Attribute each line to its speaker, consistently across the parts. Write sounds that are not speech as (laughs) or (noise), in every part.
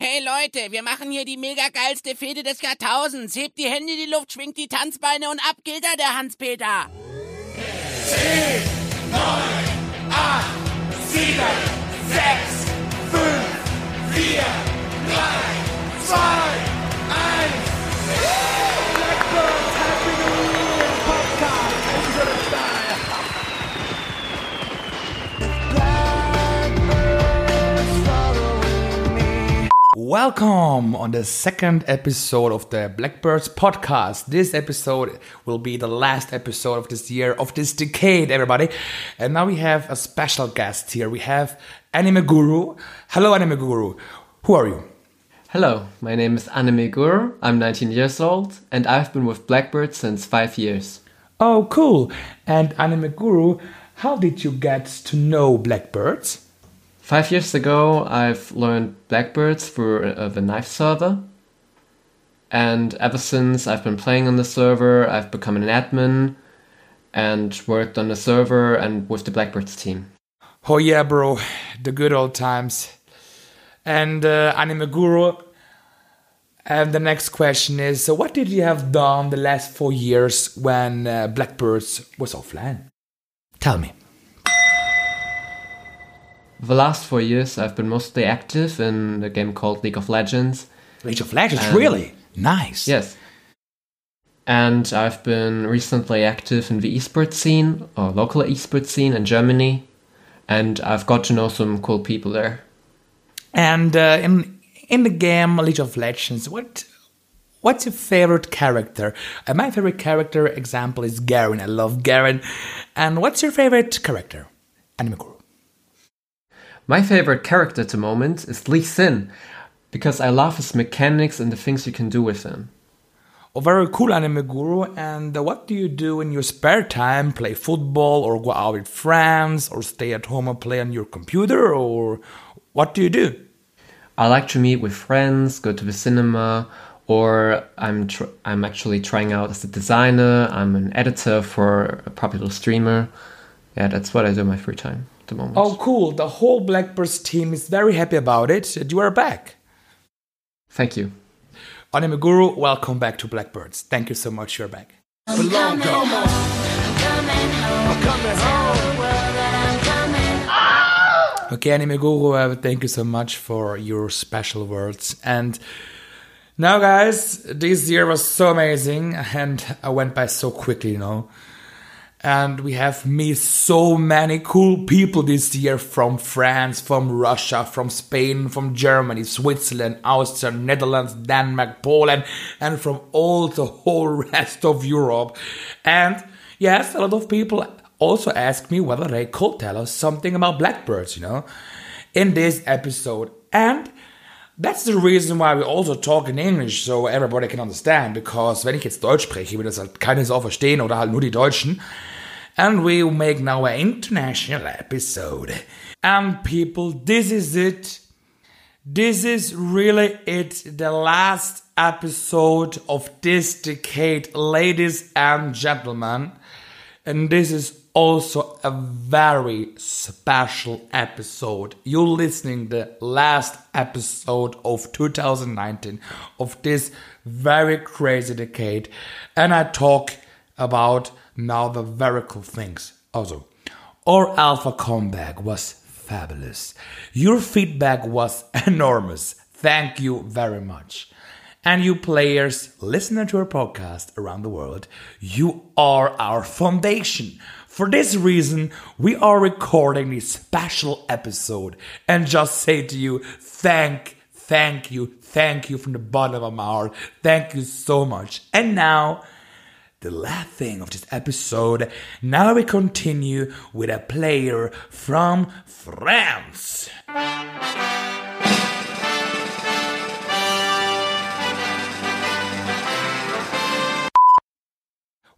Speaker 1: Hey Leute, wir machen hier die mega geilste Fete des Jahrtausends. Hebt die Hände in die Luft, schwingt die Tanzbeine und ab geht er, der Hans-Peter.
Speaker 2: 10, 9, 8, 7, 6, 5, 4, 3, 2, 1.
Speaker 3: Welcome on the second episode of the Blackbirds podcast. This episode will be the last episode of this year, of this decade, everybody. And now we have a special guest here. We have Anime Guru. Hello, Anime Guru. Who are you?
Speaker 4: Hello, my name is Anime Guru. I'm 19 years old and I've been with Blackbird since 5 years.
Speaker 3: Oh, cool. And Anime Guru, how did you get to know Blackbirds?
Speaker 4: 5 years ago, I've learned Blackbirds through uh, the Knife server. And ever since, I've been playing on the server, I've become an admin and worked on the server and with the Blackbirds team.
Speaker 3: Oh yeah, bro, the good old times. And uh, Anime Guru. And the next question is: so What did you have done the last four years when uh, Blackbirds was offline? Tell me.
Speaker 4: The last 4 years, I've been mostly active in a game called League of Legends.
Speaker 3: League of Legends,
Speaker 4: Um,
Speaker 3: really nice.
Speaker 4: Yes. And I've been recently active in the esports scene, or local esports scene in Germany. And I've got to know some cool people there.
Speaker 3: And uh, in in the game League of Legends, what what's your favorite character? Uh, my favorite character example is Garen. I love Garen. And what's your favorite character? Anime Guru.
Speaker 4: My favorite character at the moment is Lee Sin, because I love his mechanics and the things you can do with him.
Speaker 3: Oh, very cool, Anime Guru. And what do you do in your spare time? Play football or go out with friends or stay at home and play on your computer? Or what do you do?
Speaker 4: I like to meet with friends, go to the cinema, or I'm I'm actually trying out as a designer. I'm an editor for a popular streamer. Yeah, that's what I do in my free time the moment.
Speaker 3: Oh, cool. The whole Blackbirds team is very happy about it. that You are back.
Speaker 4: thank you.
Speaker 3: Anime Guru, welcome back to Blackbirds. Thank you so much. You're back.
Speaker 2: Belong, come on. I'm coming home.
Speaker 3: Okay, Anime Guru, uh, thank you so much for your special words. And now, guys, this year was so amazing and I went by so quickly, you know. And we have met so many cool people this year from France, from Russia, from Spain, from Germany, Switzerland, Austria, Netherlands, Denmark, Poland, and from all the whole rest of Europe. And yes, a lot of people also ask me whether they could tell us something about blackbirds, you know, in this episode. And that's the reason why we also talk in English, so everybody can understand, because wenn ich jetzt Deutsch spreche, wird das halt keine Sau verstehen oder halt nur die Deutschen. And we will make now an international episode. And people, this is it. This is really it, the last episode of this decade, ladies and gentlemen. And this is also a very special episode. You're listening the last episode of 2019 of this very crazy decade. And I talk about now the very cool things. Also, our alpha comeback was fabulous. Your feedback was (laughs) enormous. Thank you very much. And you players listening to our podcast around the world, you are our foundation. For this reason, we are recording this special episode and just say to you, thank, thank you, thank you from the bottom of my heart. Thank you so much. And now, the last thing of this episode, now we continue with a player from France.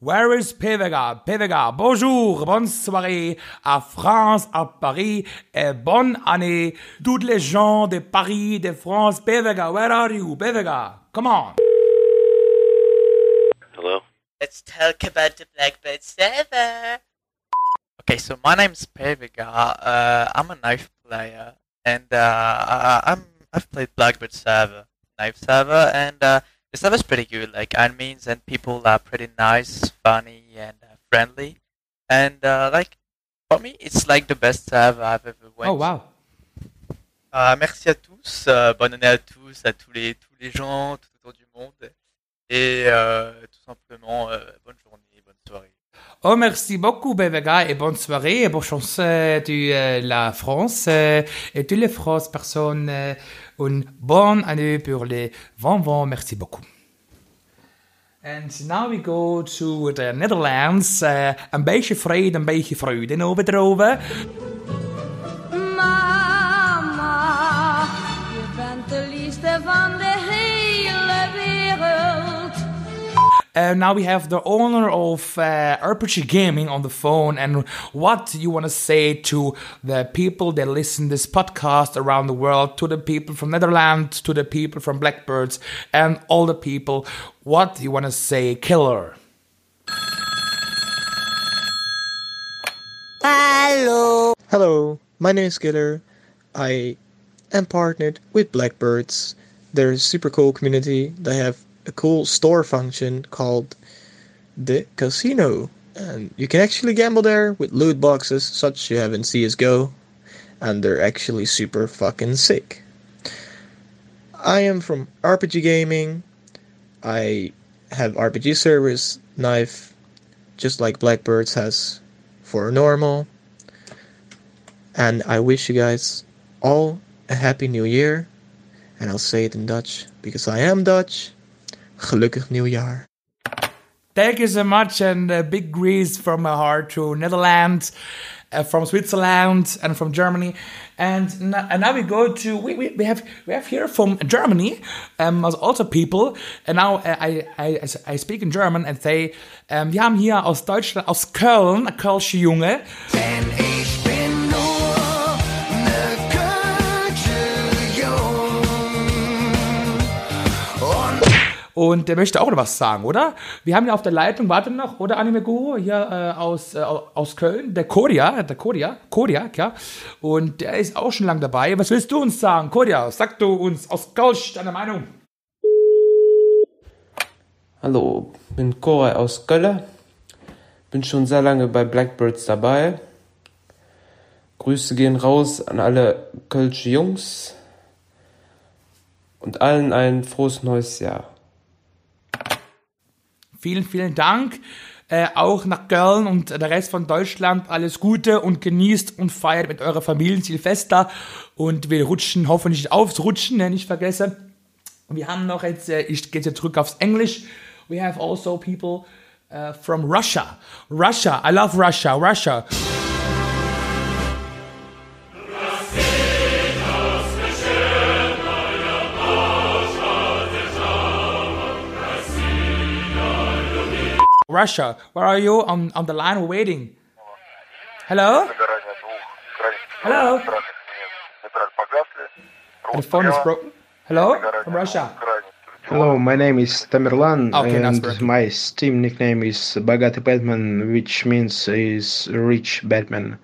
Speaker 3: Where is Pévega? Pévega, bonjour, bonne soirée, à France, à Paris, et bonne année, toutes les gens de Paris, de France, Pévega, where are you, Pévega, Come on.
Speaker 5: Hello?
Speaker 6: Let's talk about the Blackbird server.
Speaker 5: Okay, so my name's Pevega. Uh, I'm a knife player, and uh, I- I'm
Speaker 6: I've played Blackbird server, Knife server, and uh, the stuff is pretty good. Like admins and people are pretty nice, funny, and uh, friendly. And uh, like for me, it's like the best server I've ever went.
Speaker 3: Oh wow.
Speaker 6: Euh, merci à tous, euh, bonne année à tous, à tous les tous les gens tout autour du monde, et euh, tout simplement euh, bonne journée, bonne soirée.
Speaker 3: Oh, merci beaucoup, BVG, et bonne soirée, et bonne chance de euh, la France, euh, et toutes les France personnes, euh, une bonne année pour les 20 ans, merci beaucoup. And now we go to the Netherlands. Een beetje vrede, een beetje vreugde overdroven. Uh, now we have the owner of uh, RPG Gaming on the phone, and what you want to say to the people that listen this podcast around the world, to the people from Netherlands, to the people from Blackbirds, and all the people. What you want to say, Killer?
Speaker 5: Hello, Hello, my name is Killer. I am partnered with Blackbirds. They're a super cool community. They have a cool store function called the Casino. And you can actually gamble there with loot boxes, such you have in CSGO. And they're actually super fucking sick. I am from RPG Gaming. I have RPG servers, Knife, just like Blackbirds has for normal. And I wish you guys all a happy new year. And I'll say it in Dutch because I am Dutch. Gelukkig nieuwjaar.
Speaker 3: Thank you so much, and uh, big grease from my heart to Netherlands, uh, from Switzerland, and from Germany. And, and now we go to we, we, we have we have here from Germany, um, as also people. And now uh, I, I I speak in German and say, um, wir haben hier aus Deutschland, aus Köln, Kölsche Junge. Und der möchte auch noch was sagen, oder? Wir haben ja auf der Leitung, warte noch, oder Anime Guru hier äh, aus, äh, aus Köln, der Kodia, der Kodia, Kodia, ja. Und der ist auch schon lange dabei. Was willst du uns sagen, Kodia? Sag du uns aus Köln deine Meinung.
Speaker 7: Hallo, bin Koray aus Köln. Bin schon sehr lange bei Blackbirds dabei. Grüße gehen raus an alle Kölsche Jungs und allen ein frohes neues Jahr.
Speaker 3: Vielen, vielen Dank. Äh, auch nach Köln und der Rest von Deutschland alles Gute und genießt und feiert mit eurer Familien Silvester und wir rutschen hoffentlich aufs Rutschen, ne, nicht vergessen. Wir haben noch jetzt, äh, ich gehe jetzt zurück aufs Englisch. We have also people uh, from Russia. Russia, I love Russia, Russia. Russia, where are you? On, on the line, we're waiting. Hello? Hello? The phone is broken. Hello? From Russia.
Speaker 8: Hello, my name is Tamerlan,
Speaker 3: Okay, that's
Speaker 8: and
Speaker 3: correct.
Speaker 8: my Steam nickname is Bogатый Batman, which means is rich Batman.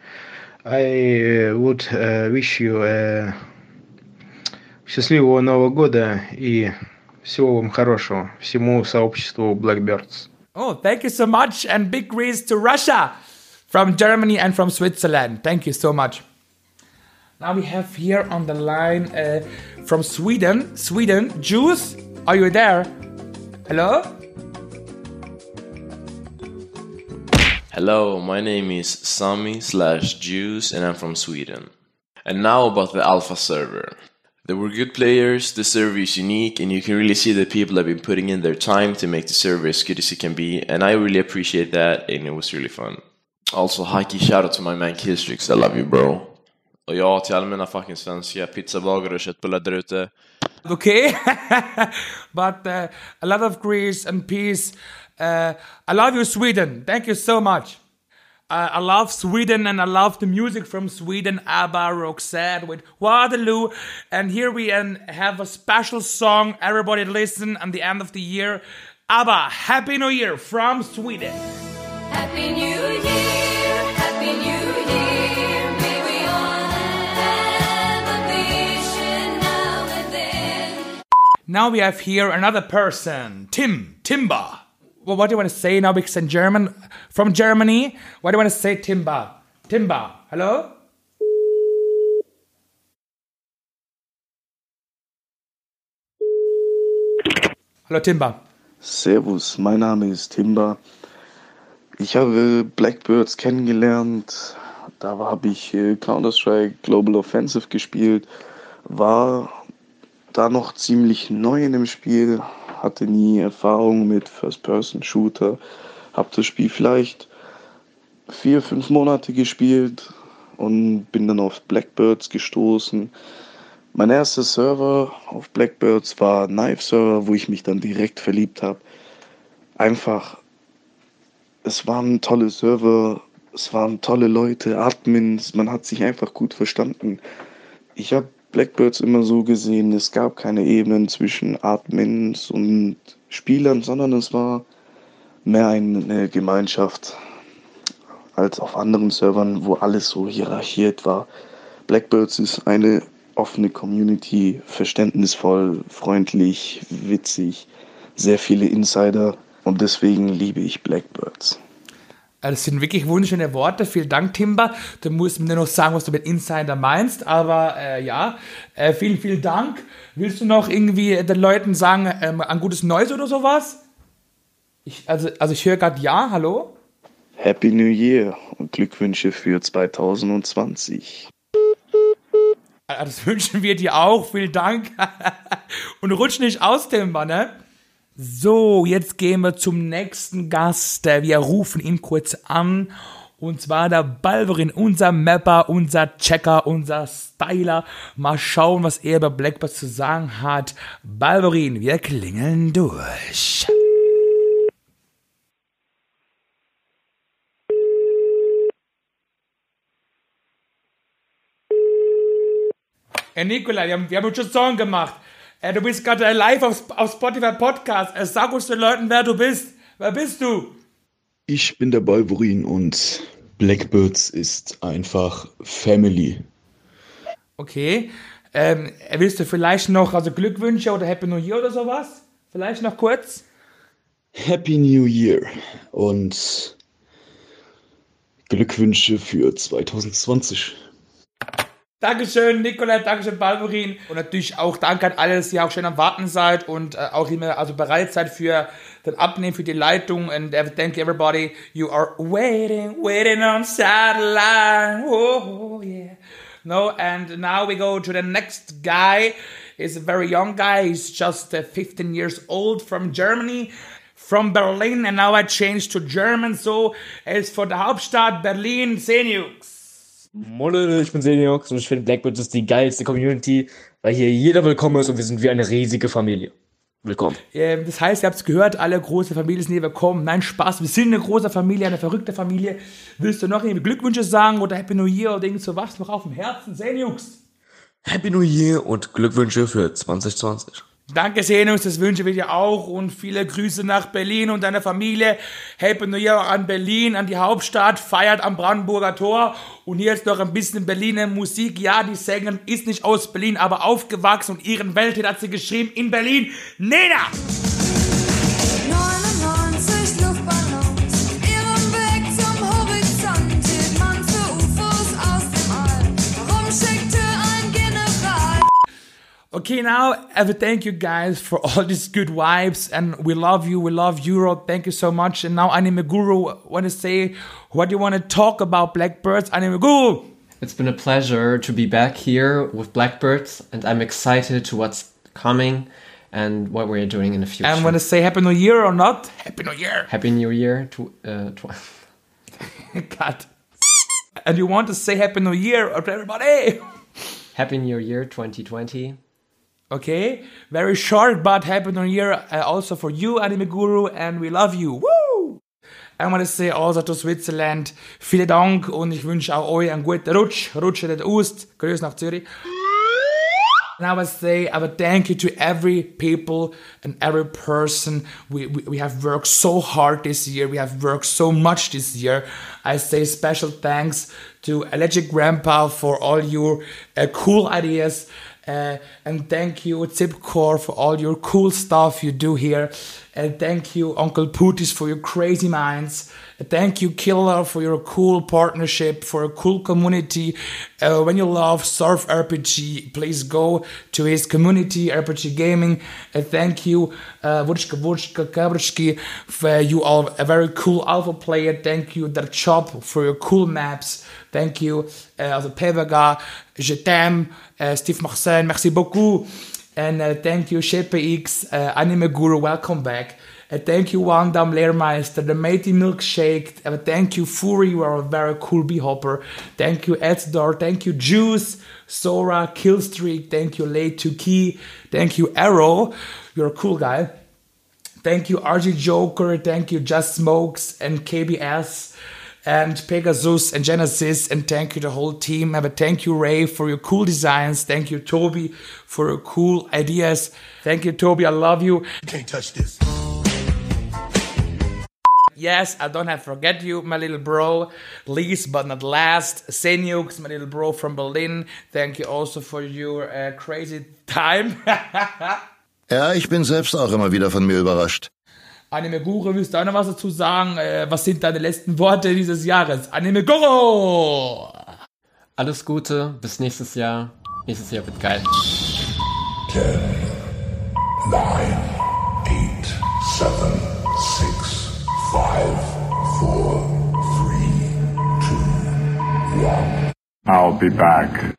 Speaker 8: I uh, would uh, wish you uh, счастливого Нового года и всего вам хорошего, всему сообществу Blackbirds.
Speaker 3: Oh, thank you so much, and big grease to Russia from Germany and from Switzerland. Thank you so much. Now we have here on the line uh, from Sweden. Sweden, Juze, are you there? Hello?
Speaker 9: Hello, my name is Sami slash Juze and I'm from Sweden. And now about the alpha server. There were good players, the server is unique, and you can really see that people have been putting in their time to make the server as good as it can be, and I really appreciate that, and it was really fun. Also, hikey shoutout to my man Killstrix, I love you bro. Och ja, till mina fucking svenska pizzabagare och köttbullar där ute.
Speaker 3: Okay, (laughs) but uh, a lot of grease and peace. Uh, I love you, Sweden. Thank you so much. Uh, I love Sweden and I love the music from Sweden, ABBA, Roxette with Waterloo. And here we um, have a special song. Everybody listen at the end of the year. ABBA, Happy New Year from Sweden.
Speaker 2: Happy New Year, Happy New Year. May we all have a vision now that
Speaker 3: Now we have here another person, Tim, Timba. What do you want to say now because in German, from Germany? What do you want to say, Timba? Timba, hello? Hallo Timba.
Speaker 10: Servus, mein Name ist Timba. Ich habe Blackbirds kennengelernt. Da habe ich äh, Counter-Strike Global Offensive gespielt. War da noch ziemlich neu in dem Spiel. Hatte nie Erfahrung mit First-Person-Shooter. Habe das Spiel vielleicht vier, fünf Monate gespielt und bin dann auf Blackbirds gestoßen. Mein erster Server auf Blackbirds war Knife Server, wo ich mich dann direkt verliebt habe. Einfach, es waren tolle Server, es waren tolle Leute, Admins, man hat sich einfach gut verstanden. Ich habe Blackbirds immer so gesehen, es gab keine Ebenen zwischen Admins und Spielern, sondern es war mehr eine Gemeinschaft als auf anderen Servern, wo alles so hierarchiert war. Blackbirds ist eine offene Community, verständnisvoll, freundlich, witzig, sehr viele Insider und deswegen liebe ich Blackbirds.
Speaker 3: Das sind wirklich wunderschöne Worte. Vielen Dank, Timber. Du musst mir nur noch sagen, was du mit Insider meinst. Aber äh, ja, äh, vielen, vielen Dank. Willst du noch irgendwie den Leuten sagen, ähm, ein gutes Neues oder sowas? Ich, also, also ich höre gerade ja, hallo?
Speaker 10: Happy New Year und Glückwünsche für 2020.
Speaker 3: Ah, Das (laughs) wünschen wir dir auch. Vielen Dank. (laughs) Und rutsch nicht aus, Timber, ne? So, jetzt gehen wir zum nächsten Gast. Äh, Wir rufen ihn kurz an. Und zwar der Balverin, unser Mapper, unser Checker, unser Styler. Mal schauen, was er über Blackbird zu sagen hat. Balverin, wir klingeln durch. Herr Nikola, wir haben, wir haben uns schon Song gemacht. Äh, du bist gerade live auf, auf Spotify Podcast. Äh, sag uns den Leuten, wer du bist. Wer bist du?
Speaker 11: Ich bin der Balverin und Blackbirds ist einfach Family.
Speaker 3: Okay. Ähm, willst du vielleicht noch also Glückwünsche oder Happy New Year oder sowas? Vielleicht noch kurz?
Speaker 11: Happy New Year und Glückwünsche für 2020.
Speaker 3: Dankeschön, Nikola, Dankeschön, Balverin. Und natürlich auch danke an alle, dass ihr auch schön am Warten seid und äh, auch immer also bereit seid für das Abnehmen, für die Leitung. And thank you everybody. You are waiting, waiting on satellite. Oh, yeah. No, and now we go to the next guy. He's a very young guy. He's just uh, 15 years old from Germany. From Berlin, and now I changed to German, so ist von der Hauptstadt Berlin, Senjux.
Speaker 12: Moin Leute, ich bin Seniox und ich finde Blackbird ist die geilste Community, weil hier jeder willkommen ist und wir sind wie eine riesige Familie. Willkommen.
Speaker 3: Ähm, Das heißt, ihr habt es gehört, alle große Familien sind hier willkommen. Nein, Spaß, wir sind eine große Familie, eine verrückte Familie. Willst du noch irgendwie Glückwünsche sagen oder Happy New Year oder irgend so was noch auf dem Herzen? Senjux.
Speaker 13: Happy New Year und Glückwünsche für 2020.
Speaker 3: Danke, Senjux, das wünschen wir dir auch und viele Grüße nach Berlin und deiner Familie. Happy New Year an Berlin, an die Hauptstadt, feiert am Brandenburger Tor. Und ist noch ein bisschen Berliner Musik. Ja, die Sängerin ist nicht aus Berlin, aber aufgewachsen und ihren Welthit hat sie geschrieben in Berlin. Nena! Okay, now I would thank you guys for all these good vibes, and we love you. We love Europe. Thank you so much. And now Anime Guru want to say what do you want to talk about Blackbirds. Anime Guru.
Speaker 4: It's been a pleasure to be back here with Blackbirds, and I'm excited to what's coming and what we're doing in the future.
Speaker 3: And want to say Happy New Year or not? Happy New Year.
Speaker 4: Happy New Year to uh, tw- (laughs)
Speaker 3: God. And you want to say Happy New Year to everybody?
Speaker 4: Happy New Year 2020.
Speaker 3: Okay, very short, but Happy New Year uh, also for you, Anime Guru, and we love you. Woo! I want to say also to Switzerland, vielen Dank und ich wünsche auch euch einen guten Rutsch. Rutsche den Ost. Grüß nach Zürich. And I would say, I would thank you to every people and every person. We, we, we have worked so hard this year. We have worked so much this year. I say special thanks to Allergic Grandpa for all your uh, cool ideas Uh, and thank you, Zipcore, for all your cool stuff you do here. And thank you, Uncle Putis, for your crazy minds. And thank you, Killer, for your cool partnership, for a cool community. Uh, when you love Surf RPG, please go to his community, RPG Gaming. And thank you, uh, Vuchka Vuchka Kabrishki, for you are a very cool alpha player. Thank you, Der Chop, for your cool maps. Thank you, uh, also Pevega, Je t'aime, uh, Steve Marcel, merci beaucoup. And uh, thank you, ShapeX, uh, Anime Guru, welcome back. Uh, thank you, Wandam Lehrmeister, the Matey Milkshake. Uh, thank you, Fury, you are a very cool bee hopper. Thank you, Edsdor. Thank you, Juze, Sora, Killstreak. Thank you, Late to Key. Thank you, Arrow. You're a cool guy. Thank you, RG Joker. Thank you, Just Smokes and KBS and Pegasus and Genesis. And thank you, the whole team. Have a thank you, Ray, for your cool designs. Thank you, Toby, for your cool ideas. Thank you, Toby. I love you. You can't touch this. Yes, I don't have forget you, my little bro. Least but not last, Senux, my little bro from Berlin. Thank you also for your uh, crazy time. (laughs)
Speaker 14: Ja, ich bin selbst auch immer wieder von mir überrascht.
Speaker 3: Anime Guru, willst du auch noch was dazu sagen? Äh, was sind deine letzten Worte dieses Jahres? Anime Guru!
Speaker 4: Alles Gute, bis nächstes Jahr. Nächstes Jahr wird geil.
Speaker 15: 10, 9, 8, 7, 6, 5, 4, 3, 2, 1. I'll be back.